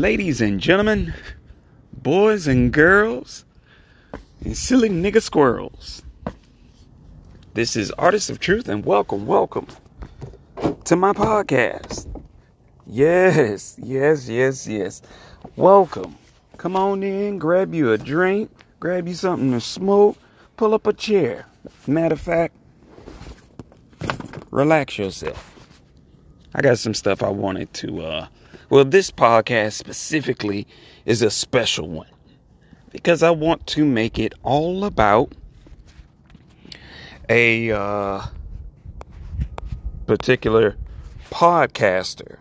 ladies and gentlemen, boys and girls, and silly nigga squirrels. This is Artist of Truth, and welcome, welcome to my podcast. Yes, yes, yes, yes. Welcome. Come on in, grab you a drink, grab you something to smoke, pull up a chair. Matter of fact, relax yourself. I got some stuff I wanted to uh well, this podcast specifically is a special one because I want to make it all about a uh, particular podcaster.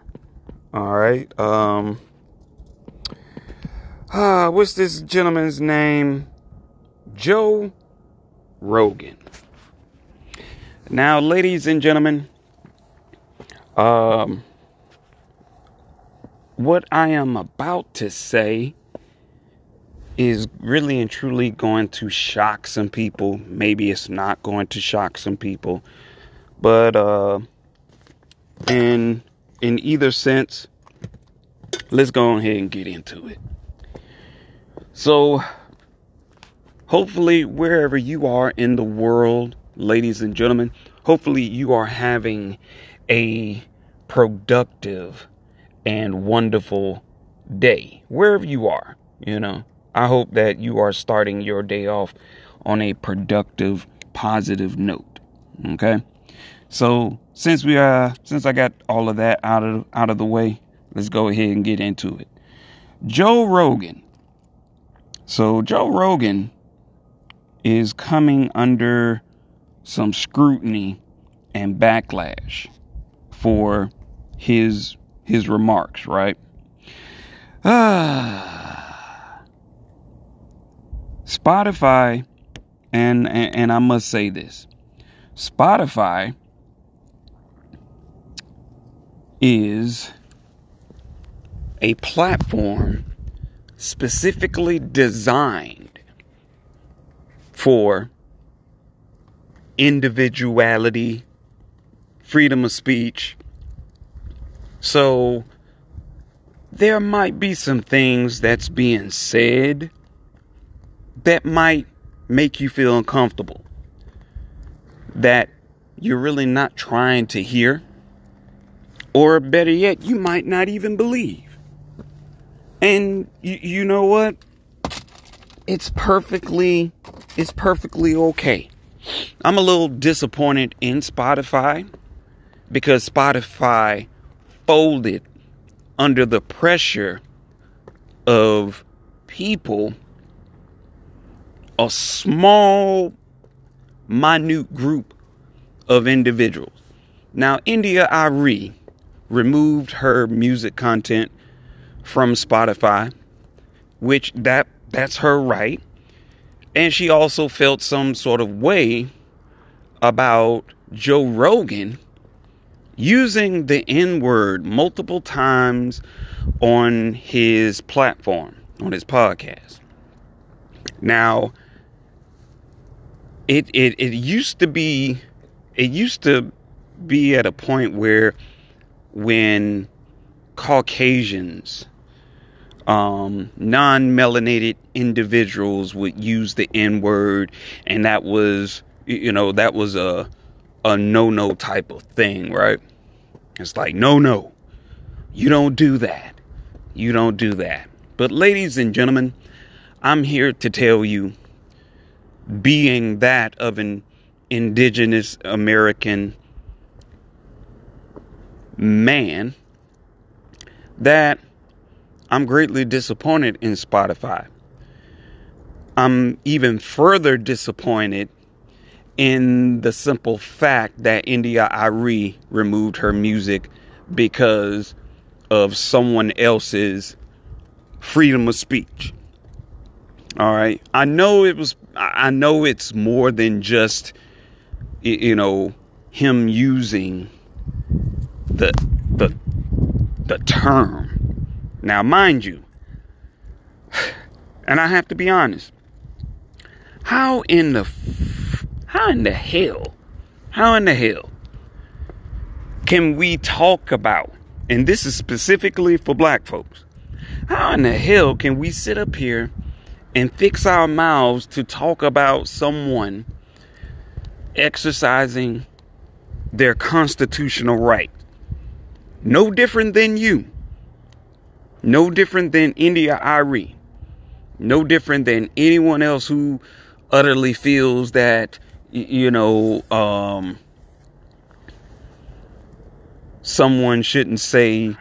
All right. Um, uh, what's this gentleman's name? Joe Rogan. Now, ladies and gentlemen, um, what I am about to say is really and truly going to shock some people. Maybe it's not going to shock some people. But uh in in either sense, let's go ahead and get into it. So hopefully wherever you are in the world, ladies and gentlemen, hopefully you are having a productive and wonderful day, wherever you are. You know, I hope that you are starting your day off on a productive, positive note. Okay. So since we are, since I got all of that out of out of the way, let's go ahead and get into it. Joe Rogan. So Joe Rogan is coming under some scrutiny and backlash for his his remarks, right? Ah. Spotify, and, and, and I must say this Spotify is a platform specifically designed for individuality, freedom of speech, so there might be some things that's being said that might make you feel uncomfortable. That you're really not trying to hear. Or better yet, you might not even believe. And you, you know what? It's perfectly it's perfectly okay. I'm a little disappointed in Spotify because Spotify folded under the pressure of people, a small, minute group of individuals. Now, India.Arie removed her music content from Spotify, which that that's her right. And she also felt some sort of way about Joe Rogan using the N word multiple times on his platform, on his podcast. Now, it, it, it used to be, it used to be at a point where when Caucasians, um, non melanated individuals would use the N word, and that was, you know, that was a, a no no type of thing, right? It's like, no, no, you don't do that. You don't do that. But, ladies and gentlemen, I'm here to tell you, being that of an indigenous American man, that I'm greatly disappointed in Spotify. I'm even further disappointed in the simple fact that India India.Arie removed her music because of someone else's freedom of speech. All right. I know it was, I know it's more than just, you know, him using the, the, the term. Now, mind you, and I have to be honest, how in the how in the hell, how in the hell can we talk about, and this is specifically for black folks, How in the hell can we sit up here and fix our mouths to talk about someone exercising their constitutional right? No different than you. No different than India.Arie. No different than anyone else who utterly feels that, you know, um, someone shouldn't say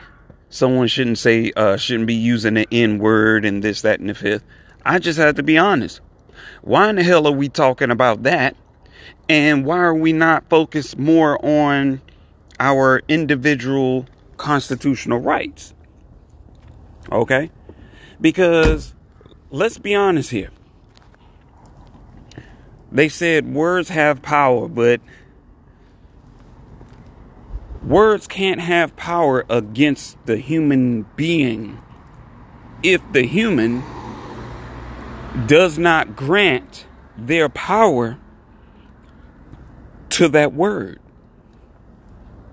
someone shouldn't say uh, shouldn't be using the N word and this, that, and the fifth. I just have to be honest. Why in the hell are we talking about that? And why are we not focused more on our individual constitutional rights? Okay? Because let's be honest here. They said words have power, but Words can't have power against the human being if the human does not grant their power to that word.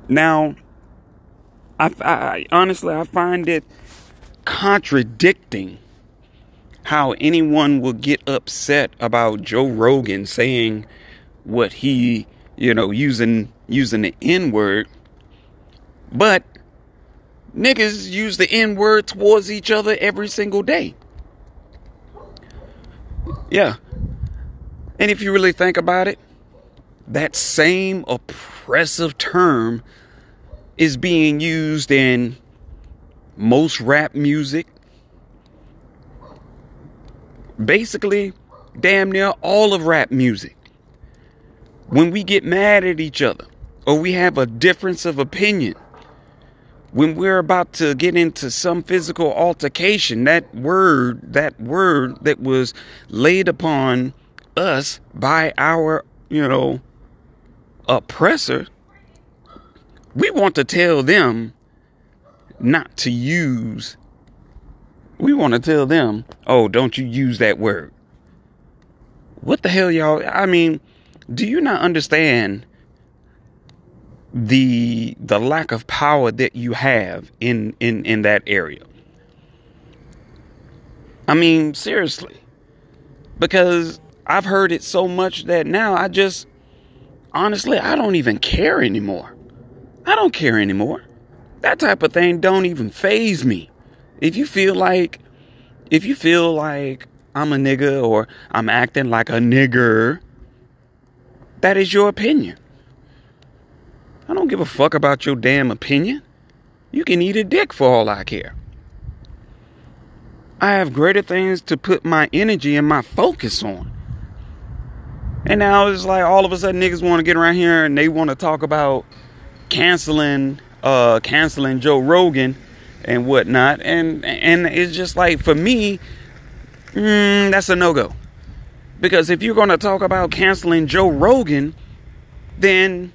Now, I, I, honestly I find it contradicting how anyone will get upset about Joe Rogan saying what he, you know, using using the N word but niggas use the N word towards each other every single day. Yeah. And if you really think about it, that same oppressive term is being used in most rap music. Basically, damn near all of rap music. When we get mad at each other or we have a difference of opinion, when we're about to get into some physical altercation, that word, that word that was laid upon us by our, you know, oppressor, we want to tell them not to use. We want to tell them, oh, don't you use that word. What the hell, y'all? I mean, do you not understand the the lack of power that you have in in in that area. I mean, seriously. Because I've heard it so much that now I just honestly I don't even care anymore. I don't care anymore. That type of thing don't even faze me. If you feel like if you feel like I'm a nigga or I'm acting like a nigger, that is your opinion. I don't give a fuck about your damn opinion. You can eat a dick for all I care. I have greater things to put my energy and my focus on. And now it's like all of a sudden niggas want to get around here and they want to talk about canceling uh canceling Joe Rogan and whatnot. And and it's just like for me, mm, that's a no-go. Because if you're gonna talk about canceling Joe Rogan, then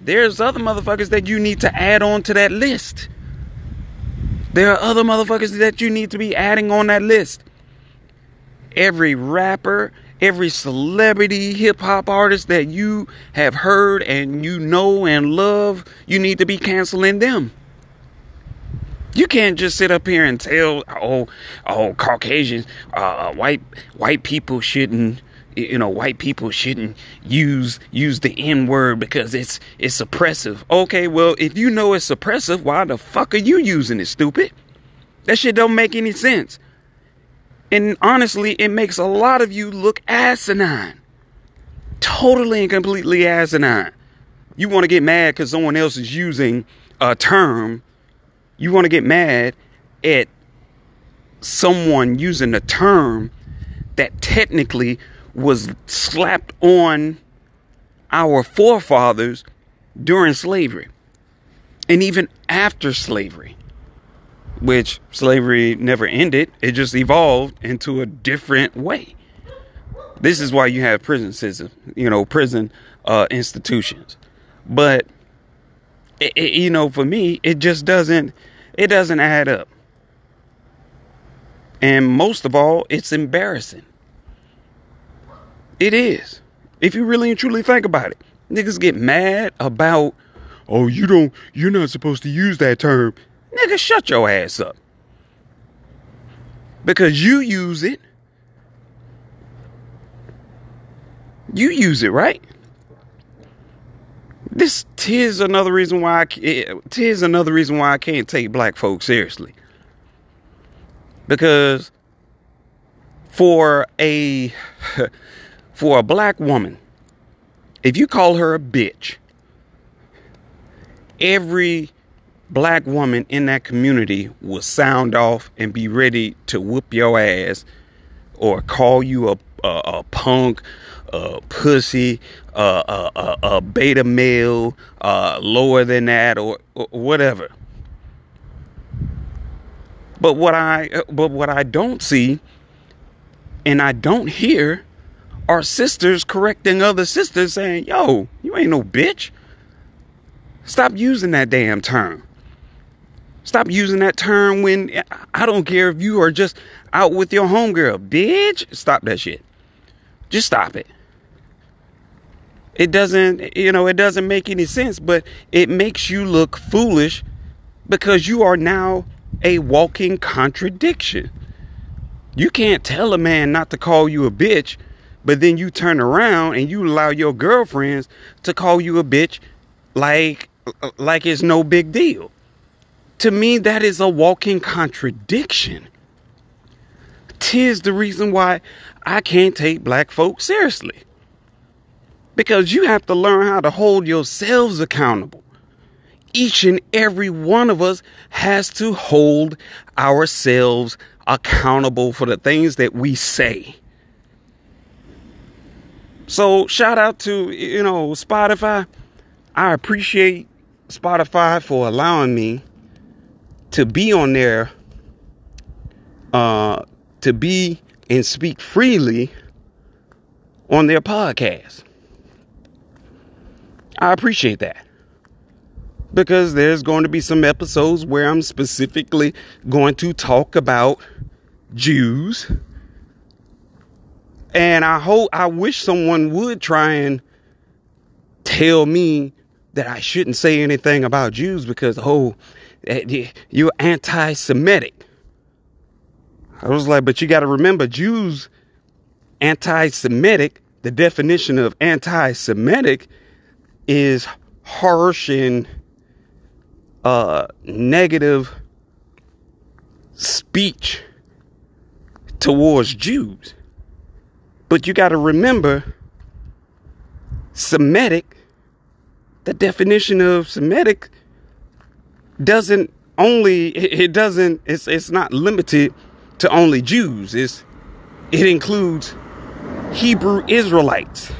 there's other motherfuckers that you need to add on to that list. There are other motherfuckers that you need to be adding on that list. Every rapper, every celebrity hip hop artist that you have heard and you know and love, you need to be canceling them. You can't just sit up here and tell oh oh Caucasians, uh, white white people shouldn't you know white people shouldn't use use the n word because it's it's oppressive. Okay well if you know it's oppressive why the fuck are you using it stupid? That shit don't make any sense. And honestly it makes a lot of you look asinine. Totally and completely asinine. You want to get mad because someone else is using a term you want to get mad at someone using a term that technically was slapped on our forefathers during slavery and even after slavery which slavery never ended. It just evolved into a different way. This is why you have prison system you know prison uh, institutions. But it, it, you know for me it just doesn't it doesn't add up and most of all it's embarrassing it is. If you really and truly think about it. Niggas get mad about, oh, you don't, you're not supposed to use that term. Nigga, shut your ass up. because you use it. You use it, right? This tis another reason why I tis eh, another reason why I can't take black folks seriously. Because for a for a black woman, if you call her a bitch, every black woman in that community will sound off and be ready to whoop your ass or call you a, a, a punk, a pussy, a, a, a beta male, uh, lower than that, or, or whatever. But what I but what I don't see and I don't hear are sisters correcting other sisters saying, "Yo, you ain't no bitch." Stop using that damn term. Stop using that term when I don't care if you are just out with your homegirl. Bitch, stop that shit. Just stop it. It doesn't, you know, it doesn't make any sense, but it makes you look foolish because you are now a walking contradiction. You can't tell a man not to call you a bitch, but then you turn around and you allow your girlfriends to call you a bitch like like it's no big deal. To me, that is a walking contradiction. Tis the reason why I can't take black folks seriously. Because you have to learn how to hold yourselves accountable. Each and every one of us has to hold ourselves accountable for the things that we say. So, shout out to, you know, Spotify. I appreciate Spotify for allowing me to be on there, uh, to be and speak freely on their podcast. I appreciate that. Because there's going to be some episodes where I'm specifically going to talk about Jews. And I hope, I wish someone would try and tell me that I shouldn't say anything about Jews because, oh, eh, you're anti Semitic. I was like, but you got to remember, Jews, anti Semitic, the definition of anti Semitic is harsh and uh, negative speech towards Jews. But you got to remember, Semitic, the definition of Semitic doesn't only, it doesn't, it's, it's not limited to only Jews. It's, it includes Hebrew Israelites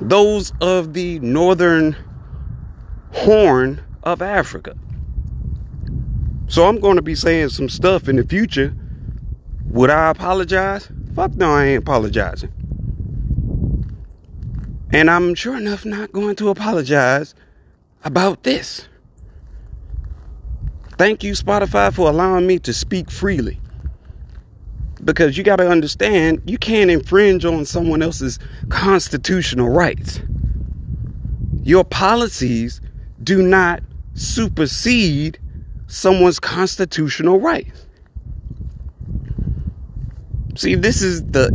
those of the northern horn of Africa. So I'm going to be saying some stuff in the future. Would I apologize? Fuck no, I ain't apologizing. And I'm sure enough not going to apologize about this. Thank you, Spotify, for allowing me to speak freely because you got to understand you can't infringe on someone else's constitutional rights. Your policies do not supersede someone's constitutional rights. See, this is the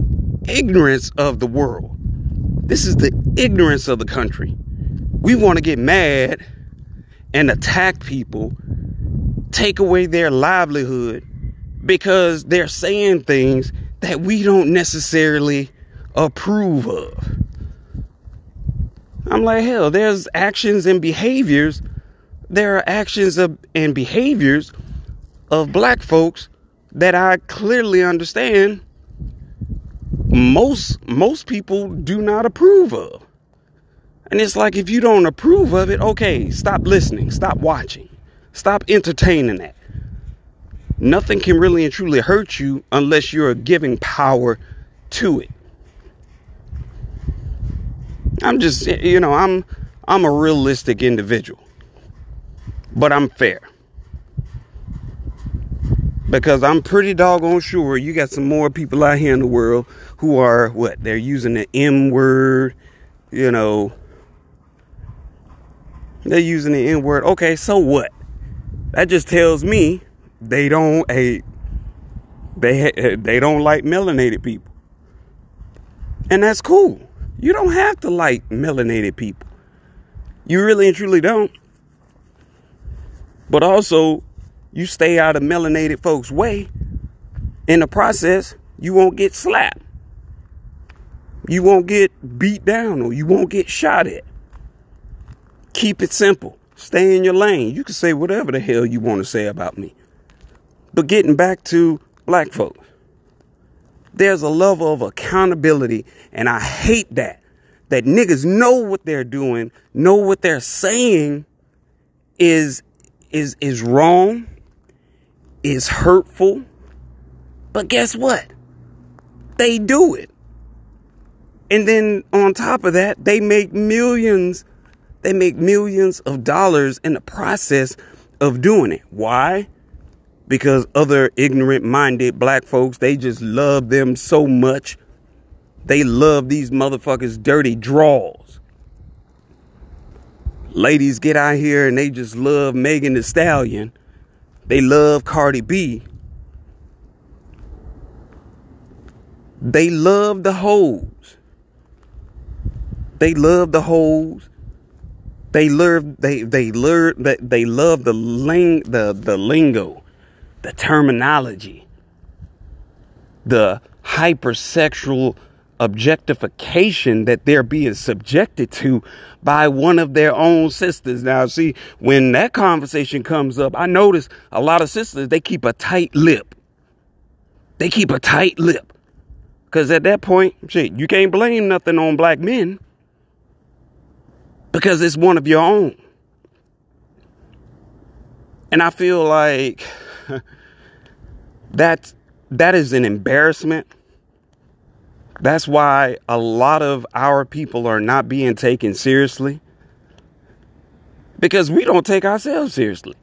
ignorance of the world. This is the ignorance of the country. We want to get mad and attack people, take away their livelihood, because they're saying things that we don't necessarily approve of. I'm like, hell, there's actions and behaviors. There are actions of, and behaviors of black folks that I clearly understand most most people do not approve of. And it's like if you don't approve of it, okay, stop listening, stop watching, stop entertaining that nothing can really and truly hurt you unless you're giving power to it. I'm just, you know, I'm I'm a realistic individual. But I'm fair. Because I'm pretty doggone sure you got some more people out here in the world who are what? They're using the M word, you know. They're using the N word. Okay, so what? That just tells me they don't a They they don't like melanated people. And that's cool. You don't have to like melanated people. You really and truly don't. But also, you stay out of melanated folks' way. In the process, you won't get slapped. You won't get beat down or you won't get shot at. Keep it simple. Stay in your lane. You can say whatever the hell you want to say about me. But getting back to black folks, there's a level of accountability, and I hate that. That niggas know what they're doing, know what they're saying is is is wrong, is hurtful. But guess what? They do it. And then on top of that, they make millions. They make millions of dollars in the process of doing it. Why? Because other ignorant minded black folks, they just love them so much. They love these motherfuckers' dirty draws. Ladies get out here and they just love Megan Thee Stallion. They love Cardi B. They love the hoes. They love the hoes. They love they they learn that they love the ling the the lingo, the terminology, the hypersexual objectification that they're being subjected to by one of their own sisters. Now, see, when that conversation comes up, I notice a lot of sisters, they keep a tight lip. They keep a tight lip. Because at that point, shit, you can't blame nothing on black men because it's one of your own. And I feel like that that is an embarrassment that's why a lot of our people are not being taken seriously. Because we don't take ourselves seriously.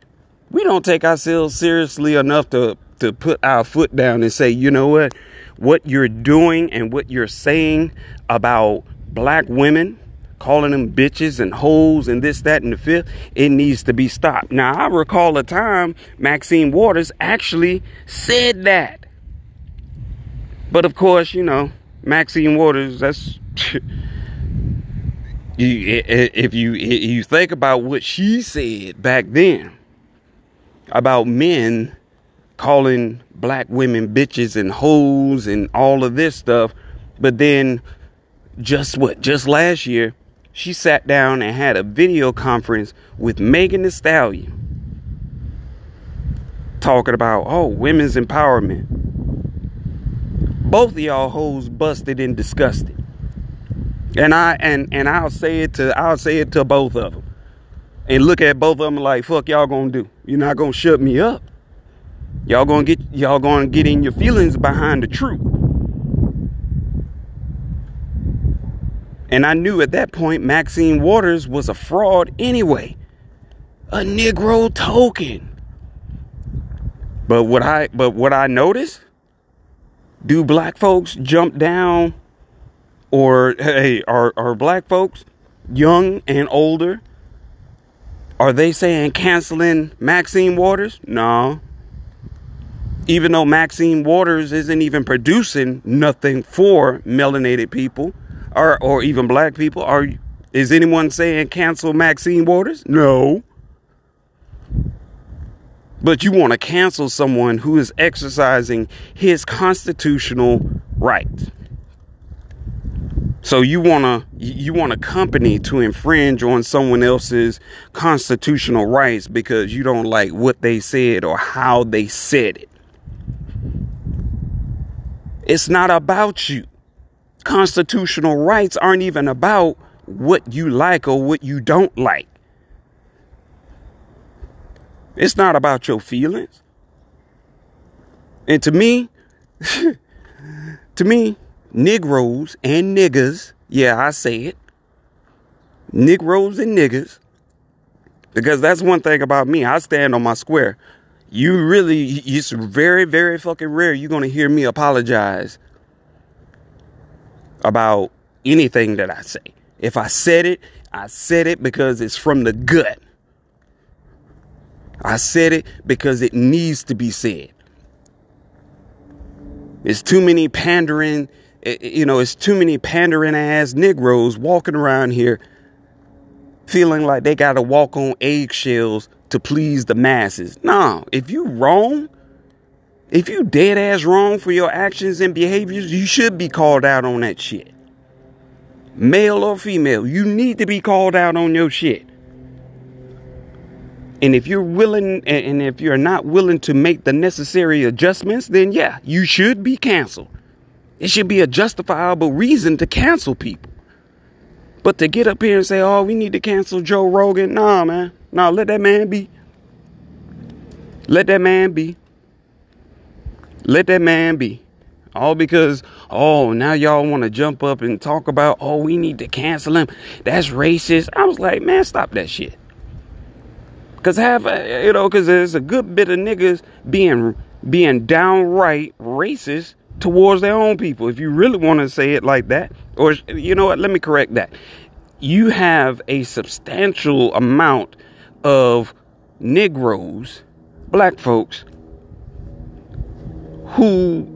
We don't take ourselves seriously enough to, to put our foot down and say, you know what? What you're doing and what you're saying about black women, calling them bitches and hoes and this, that, and the fifth, it needs to be stopped. Now, I recall a time Maxine Waters actually said that. But of course, you know, Maxine Waters, that's you, if you if you think about what she said back then about men calling black women bitches and hoes and all of this stuff, but then just what just last year she sat down and had a video conference with Megan Thee Stallion talking about oh women's empowerment both of y'all hoes busted and disgusted. And I and and I'll say it to I'll say it to both of them. And look at both of them like fuck y'all gonna do. You're not gonna shut me up. Y'all gonna get y'all gonna get in your feelings behind the truth. And I knew at that point Maxine Waters was a fraud anyway. A Negro token. But what I but what I noticed do black folks jump down or hey are are black folks young and older are they saying canceling Maxine Waters? No. Even though Maxine Waters isn't even producing nothing for melanated people or or even black people, are is anyone saying cancel Maxine Waters? No. But you want to cancel someone who is exercising his constitutional right. So you want to you want a company to infringe on someone else's constitutional rights because you don't like what they said or how they said it. It's not about you. Constitutional rights aren't even about what you like or what you don't like. It's not about your feelings. And to me, to me, Negroes and niggas, yeah, I say it. Negroes and niggas. Because that's one thing about me. I stand on my square. You really, it's very, very fucking rare you're going to hear me apologize about anything that I say. If I said it, I said it because it's from the gut. I said it because it needs to be said. It's too many pandering, eh, eh, you know, it's too many pandering ass Negroes walking around here feeling like they got to walk on eggshells to please the masses. No, if you wrong, if you dead ass wrong for your actions and behaviors, you should be called out on that shit. Male or female, you need to be called out on your shit. And if you're willing, and if you're not willing to make the necessary adjustments, then yeah, you should be canceled. It should be a justifiable reason to cancel people. But to get up here and say, oh, we need to cancel Joe Rogan, nah, man. Nah, let that man be. Let that man be. Let that man be. All because, oh, now y'all want to jump up and talk about, oh, we need to cancel him. That's racist. I was like, man, stop that shit. Cause half, uh, you know, cause there's a good bit of niggas being being downright racist towards their own people. If you really want to say it like that, or you know what, let me correct that. You have a substantial amount of Negroes, black folks, who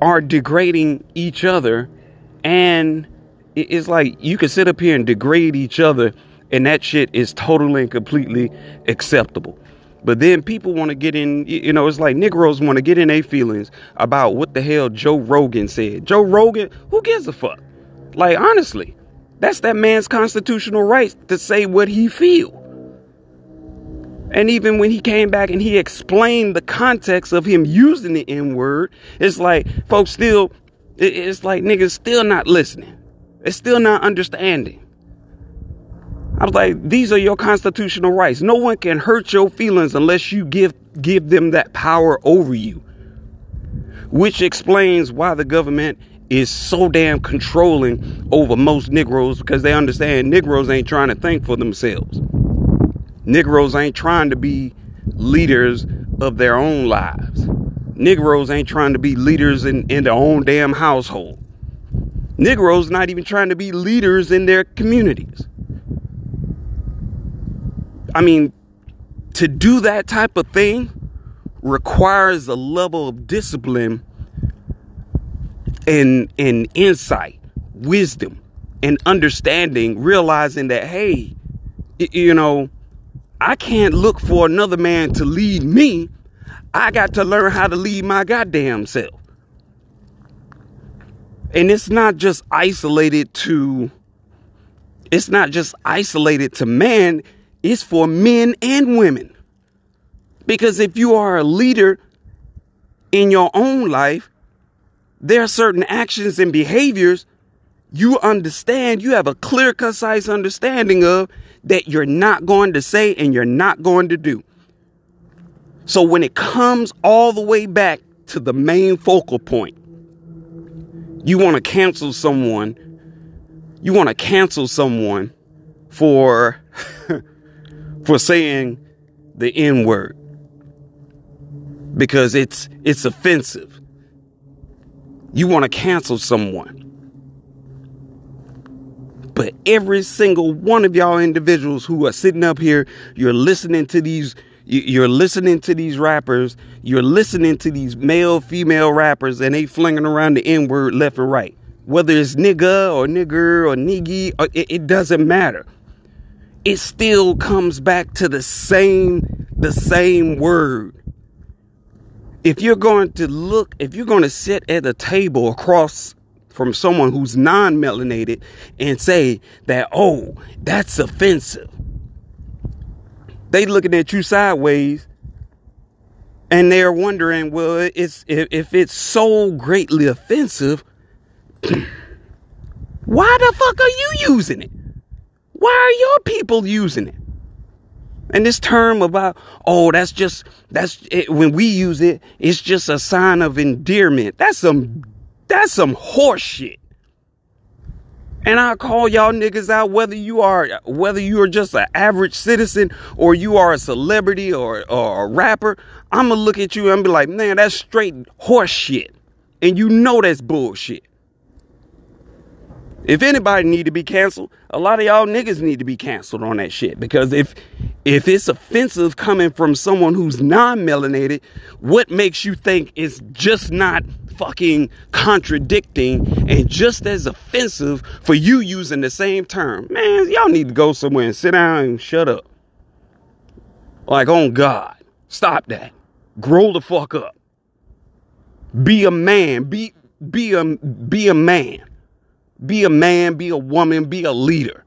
are degrading each other, and it's like you can sit up here and degrade each other and that shit is totally and completely acceptable. But then people want to get in, you know, it's like Negroes want to get in their feelings about what the hell Joe Rogan said. Joe Rogan, who gives a fuck? Like, honestly, that's that man's constitutional right to say what he feel. And even when he came back and he explained the context of him using the N word, it's like folks still, it's like niggas still not listening. It's still not understanding. I was like, these are your constitutional rights. No one can hurt your feelings unless you give give them that power over you. Which explains why the government is so damn controlling over most Negroes because they understand Negroes ain't trying to think for themselves. Negroes ain't trying to be leaders of their own lives. Negroes ain't trying to be leaders in, in their own damn household. Negroes not even trying to be leaders in their communities. I mean, to do that type of thing requires a level of discipline and and insight, wisdom, and understanding, realizing that hey, you know, I can't look for another man to lead me. I got to learn how to lead my goddamn self. And it's not just isolated to it's not just isolated to man, it's for men and women. Because if you are a leader in your own life, there are certain actions and behaviors you understand, you have a clear, concise understanding of that you're not going to say and you're not going to do. So when it comes all the way back to the main focal point, you want to cancel someone, you want to cancel someone for for saying the N word because it's it's offensive. You want to cancel someone. But every single one of y'all individuals who are sitting up here, you're listening to these you're listening to these rappers, you're listening to these male, female rappers, and they flinging around the N word left and right. Whether it's nigga or nigger or niggy, it, it doesn't matter it still comes back to the same the same word if you're going to look if you're going to sit at a table across from someone who's non-melanated and say that oh that's offensive they looking at you sideways and they're wondering well it's if, if it's so greatly offensive why the fuck are you using it why are your people using it? And this term about, oh, that's just, that's, it, when we use it, it's just a sign of endearment. That's some, that's some horse shit. And I call y'all niggas out whether you are, whether you are just an average citizen or you are a celebrity or, or a rapper. I'm gonna look at you and be like, man, that's straight horse shit. And you know that's bullshit. If anybody need to be canceled, a lot of y'all niggas need to be canceled on that shit. Because if if it's offensive coming from someone who's non-melanated, what makes you think it's just not fucking contradicting and just as offensive for you using the same term. Man, y'all need to go somewhere and sit down and shut up. Like, on God, stop that. Grow the fuck up. Be a man. Be be a be a man. Be a man, be a woman, be a leader.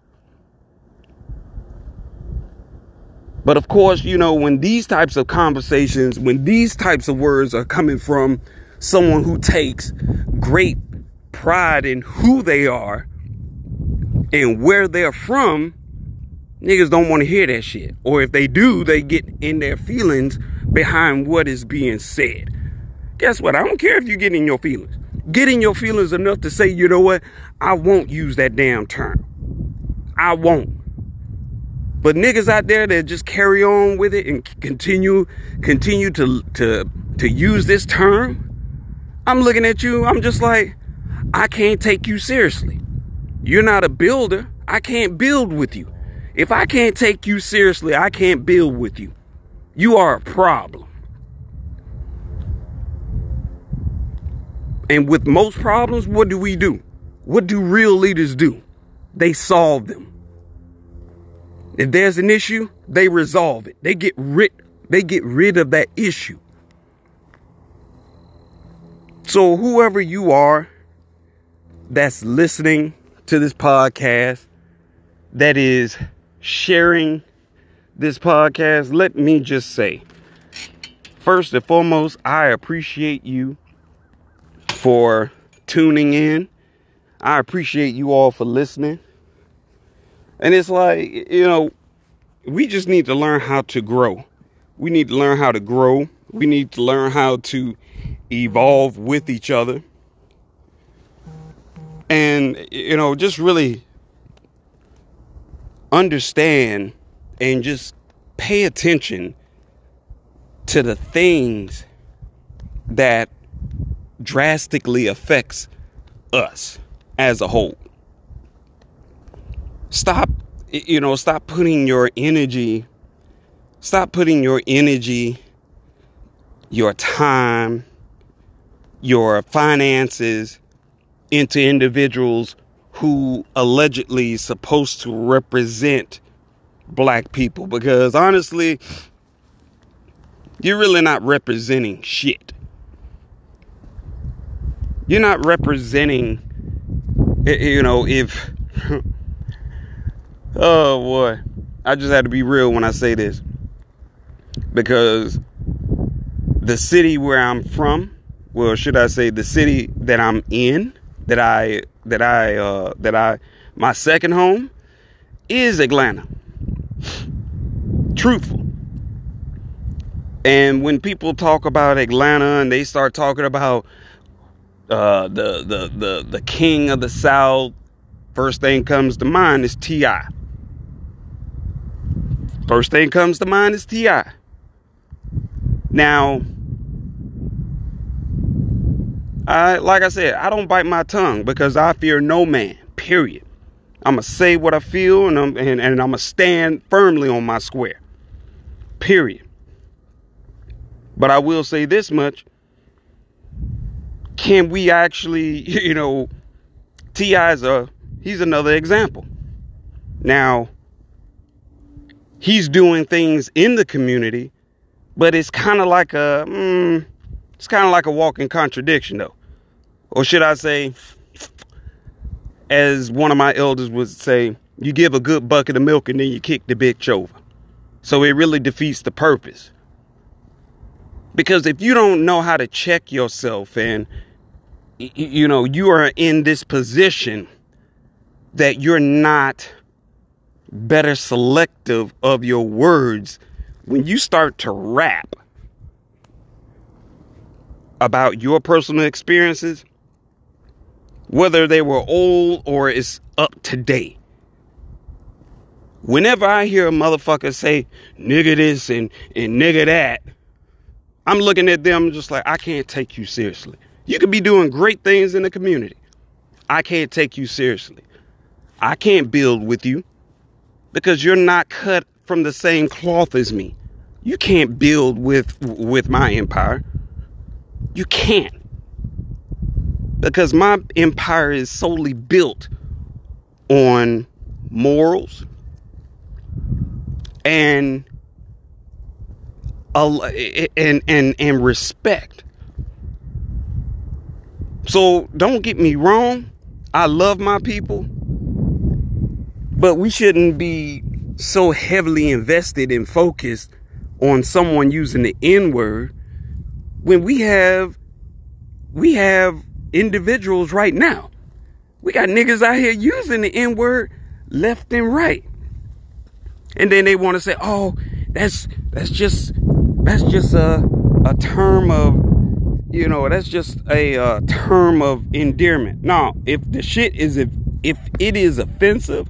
But of course, you know, when these types of conversations, when these types of words are coming from someone who takes great pride in who they are and where they're from, niggas don't want to hear that shit. Or if they do, they get in their feelings behind what is being said. Guess what? I don't care if you get in your feelings. Get in your feelings enough to say, you know what? I won't use that damn term. I won't. But niggas out there that just carry on with it and continue continue to to to use this term, I'm looking at you, I'm just like, I can't take you seriously. You're not a builder. I can't build with you. If I can't take you seriously, I can't build with you. You are a problem. And with most problems, what do we do? What do real leaders do? They solve them. If there's an issue, they resolve it. They get rid they get rid of that issue. So whoever you are that's listening to this podcast that is sharing this podcast, let me just say first and foremost, I appreciate you for tuning in. I appreciate you all for listening. And it's like, you know, we just need to learn how to grow. We need to learn how to grow. We need to learn how to evolve with each other. And, you know, just really understand and just pay attention to the things that drastically affects us as a whole. Stop, you know, stop putting your energy, stop putting your energy, your time, your finances into individuals who allegedly supposed to represent black people. Because honestly you're really not representing shit. You're not representing you know if oh boy. I just had to be real when i say this. Because the city where i'm from well should i say the city that i'm in that i that i uh that i my second home is atlanta truthful and when people talk about atlanta and they start talking about uh, the the the the king of the South. First thing comes to mind is Ti. First thing comes to mind is Ti. Now, I like I said, I don't bite my tongue because I fear no man. Period. I'ma say what I feel and I'm and, and I'ma stand firmly on my square. Period. But I will say this much can we actually, you know, T.I. is a, he's another example. Now, he's doing things in the community, but it's kind of like a, mm, it's kind of like a walking contradiction though. Or should I say, as one of my elders would say, you give a good bucket of milk and then you kick the bitch over. So it really defeats the purpose. Because if you don't know how to check yourself and you know, you are in this position that you're not better selective of your words when you start to rap about your personal experiences, whether they were old or it's up to date. Whenever I hear a motherfucker say nigga this and, and nigga that, I'm looking at them just like, I can't take you seriously. You could be doing great things in the community. I can't take you seriously. I can't build with you because you're not cut from the same cloth as me. You can't build with with my empire. You can't. Because my empire is solely built on morals and and and and respect. So don't get me wrong, I love my people, but we shouldn't be so heavily invested and focused on someone using the N word when we have we have individuals right now. We got niggas out here using the N word left and right. And then they want to say, "Oh, that's that's just that's just a a term of you know, that's just a uh, term of endearment." Now, if the shit is if if it is offensive,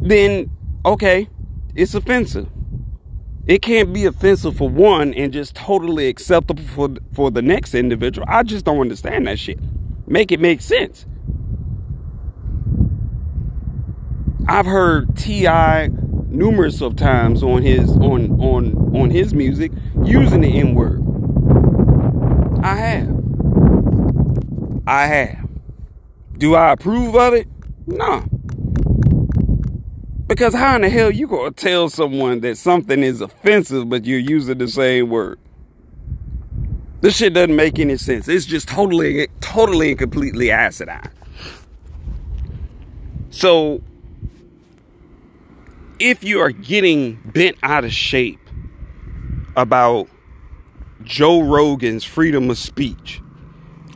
then okay, it's offensive. It can't be offensive for one and just totally acceptable for for the next individual. I just don't understand that shit. Make it make sense. I've heard T.I. numerous of times on his on on on his music using the N word. I have. I have. Do I approve of it? No. Because how in the hell you gonna tell someone that something is offensive but you're using the same word? This shit doesn't make any sense. It's just totally, totally and completely acidine. So if you are getting bent out of shape about Joe Rogan's freedom of speech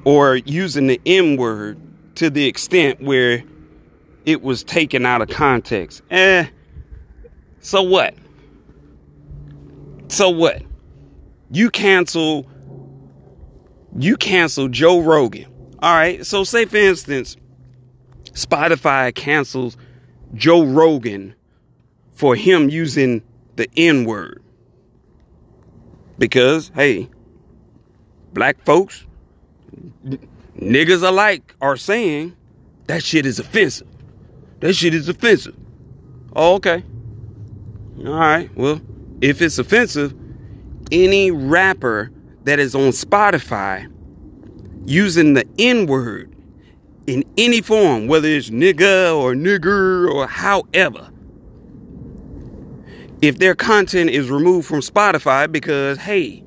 or using the M word to the extent where it was taken out of context, eh, so what? So what? You cancel you cancel Joe Rogan. All right. So say for instance, Spotify cancels Joe Rogan for him using the N word. Because, hey, black folks, niggas alike are saying that shit is offensive. That shit is offensive. Oh, okay. All right. Well, if it's offensive, any rapper that is on Spotify using the N word in any form, whether it's nigga or nigger or however, if their content is removed from Spotify because, hey,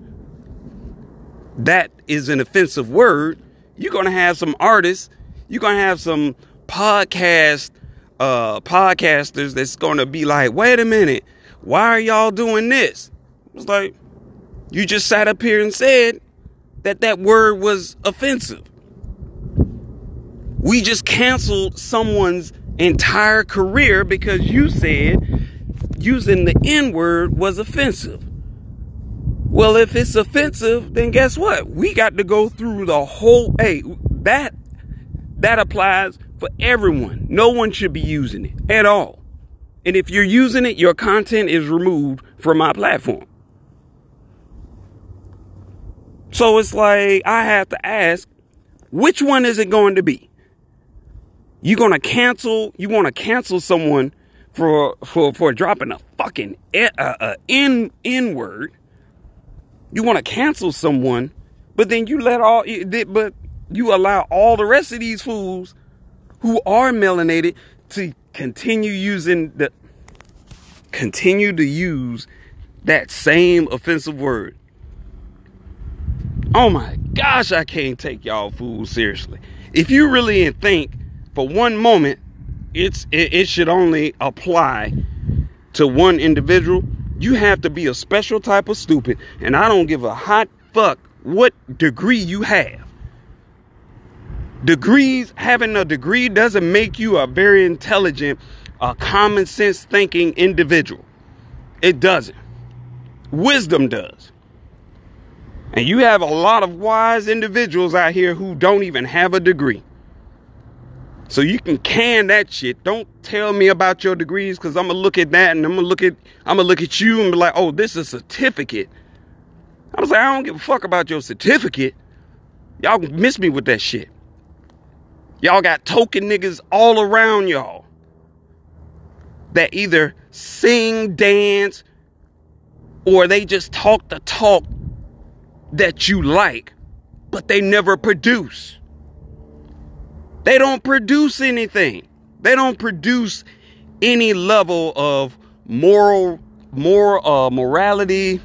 that is an offensive word, you're going to have some artists, you're going to have some podcast uh podcasters that's to be like, "Wait a minute. Why are y'all doing this?" It's like you just sat up here and said that that word was offensive. We just canceled someone's entire career because you said using the N word was offensive. Well, if it's offensive, then guess what? We got to go through the whole. Hey, that that applies for everyone. No one should be using it at all. And if you're using it, your content is removed from my platform. So it's like I have to ask, which one is it going to be? You gonna cancel? You want to cancel someone for for for dropping a fucking uh, uh, n n word. You want to cancel someone, but then you let all but you allow all the rest of these fools who are melanated to continue using the continue to use that same offensive word. Oh my gosh, I can't take y'all fools seriously. If you really think for one moment it's it, it should only apply to one individual, you have to be a special type of stupid. And I don't give a hot fuck what degree you have. Degrees, having a degree doesn't make you a very intelligent, a common sense thinking individual. It doesn't. Wisdom does. And you have a lot of wise individuals out here who don't even have a degree. So you can can that shit. Don't tell me about your degrees because I'm gonna look at that and I'm gonna look at I'm gonna look at you and be like, oh, this is a certificate. I was like, I don't give a fuck about your certificate. Y'all miss me with that shit. Y'all got token niggas all around y'all that either sing, dance, or they just talk the talk that you like, but they never produce. They don't produce anything. They don't produce any level of moral, more uh, morality,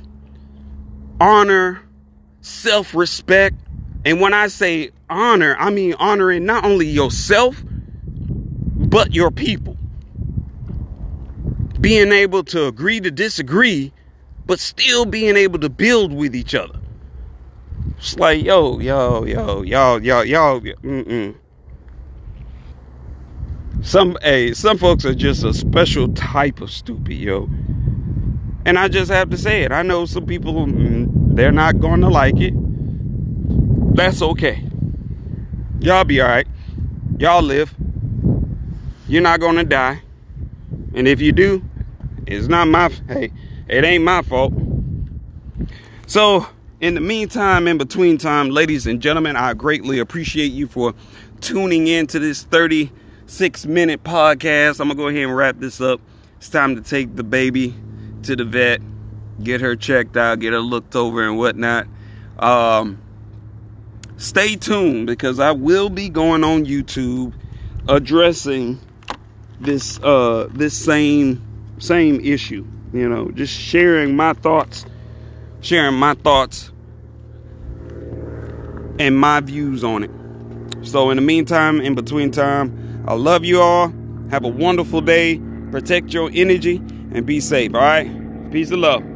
honor, self-respect. And when I say honor, I mean honoring not only yourself, but your people. Being able to agree to disagree, but still being able to build with each other. It's like, yo, yo, yo, y'all, y'all, y'all, mm-mm. Some, hey, some folks are just a special type of stupid, yo. And I just have to say it. I know some people, mm, they're not going to like it. That's okay. Y'all be all right. Y'all live. You're not going to die. And if you do, it's not my, hey, it ain't my fault. So, in the meantime, in between time, ladies and gentlemen, I greatly appreciate you for tuning in to this 36 minute podcast. I'm going to go ahead and wrap this up. It's time to take the baby to the vet, get her checked out, get her looked over and whatnot. Um, stay tuned because I will be going on YouTube addressing this uh this same same issue you know just sharing my thoughts sharing my thoughts and my views on it. So in the meantime in between time i love you all. Have a wonderful day. Protect your energy and be safe all right? Peace and love